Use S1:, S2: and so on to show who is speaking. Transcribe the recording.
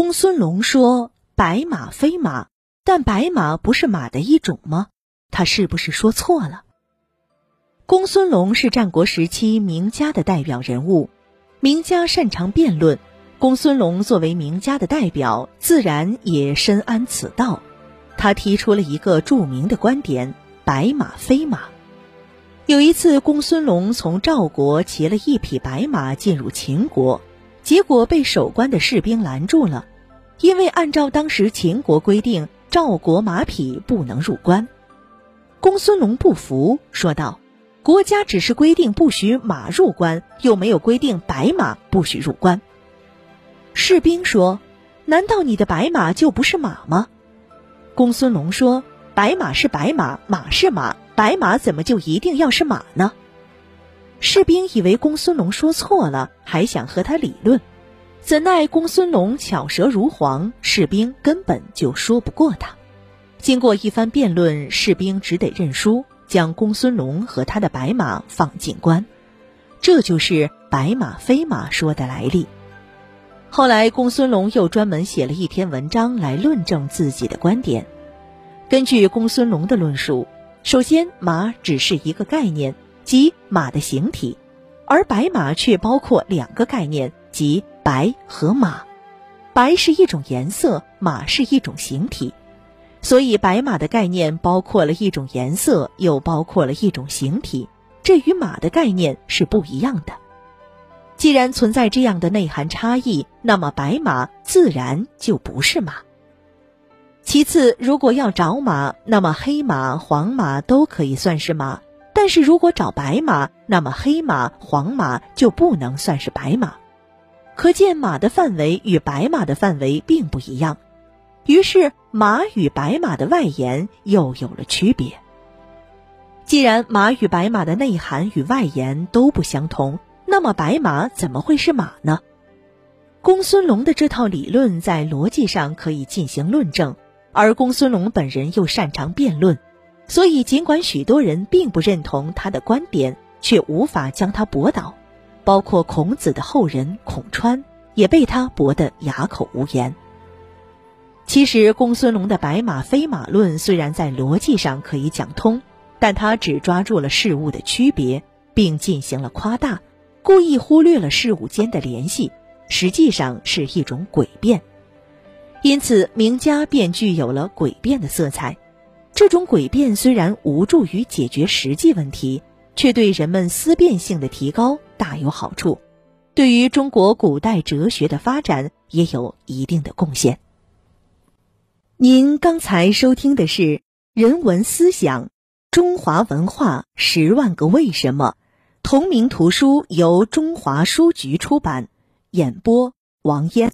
S1: 公孙龙说：“白马非马，但白马不是马的一种吗？他是不是说错了？”公孙龙是战国时期名家的代表人物，名家擅长辩论，公孙龙作为名家的代表，自然也深谙此道。他提出了一个著名的观点：“白马非马。”有一次，公孙龙从赵国骑了一匹白马进入秦国。结果被守关的士兵拦住了，因为按照当时秦国规定，赵国马匹不能入关。公孙龙不服，说道：“国家只是规定不许马入关，又没有规定白马不许入关。”士兵说：“难道你的白马就不是马吗？”公孙龙说：“白马是白马，马是马，白马怎么就一定要是马呢？”士兵以为公孙龙说错了，还想和他理论，怎奈公孙龙巧舌如簧，士兵根本就说不过他。经过一番辩论，士兵只得认输，将公孙龙和他的白马放进关。这就是“白马非马”说的来历。后来，公孙龙又专门写了一篇文章来论证自己的观点。根据公孙龙的论述，首先，马只是一个概念。即马的形体，而白马却包括两个概念，即白和马。白是一种颜色，马是一种形体，所以白马的概念包括了一种颜色，又包括了一种形体，这与马的概念是不一样的。既然存在这样的内涵差异，那么白马自然就不是马。其次，如果要找马，那么黑马、黄马都可以算是马。但是如果找白马，那么黑马、黄马就不能算是白马，可见马的范围与白马的范围并不一样。于是马与白马的外延又有了区别。既然马与白马的内涵与外延都不相同，那么白马怎么会是马呢？公孙龙的这套理论在逻辑上可以进行论证，而公孙龙本人又擅长辩论。所以，尽管许多人并不认同他的观点，却无法将他驳倒，包括孔子的后人孔川也被他驳得哑口无言。其实，公孙龙的“白马非马论”虽然在逻辑上可以讲通，但他只抓住了事物的区别，并进行了夸大，故意忽略了事物间的联系，实际上是一种诡辩。因此，名家便具有了诡辩的色彩。这种诡辩虽然无助于解决实际问题，却对人们思辨性的提高大有好处，对于中国古代哲学的发展也有一定的贡献。您刚才收听的是《人文思想：中华文化十万个为什么》，同名图书由中华书局出版，演播王嫣。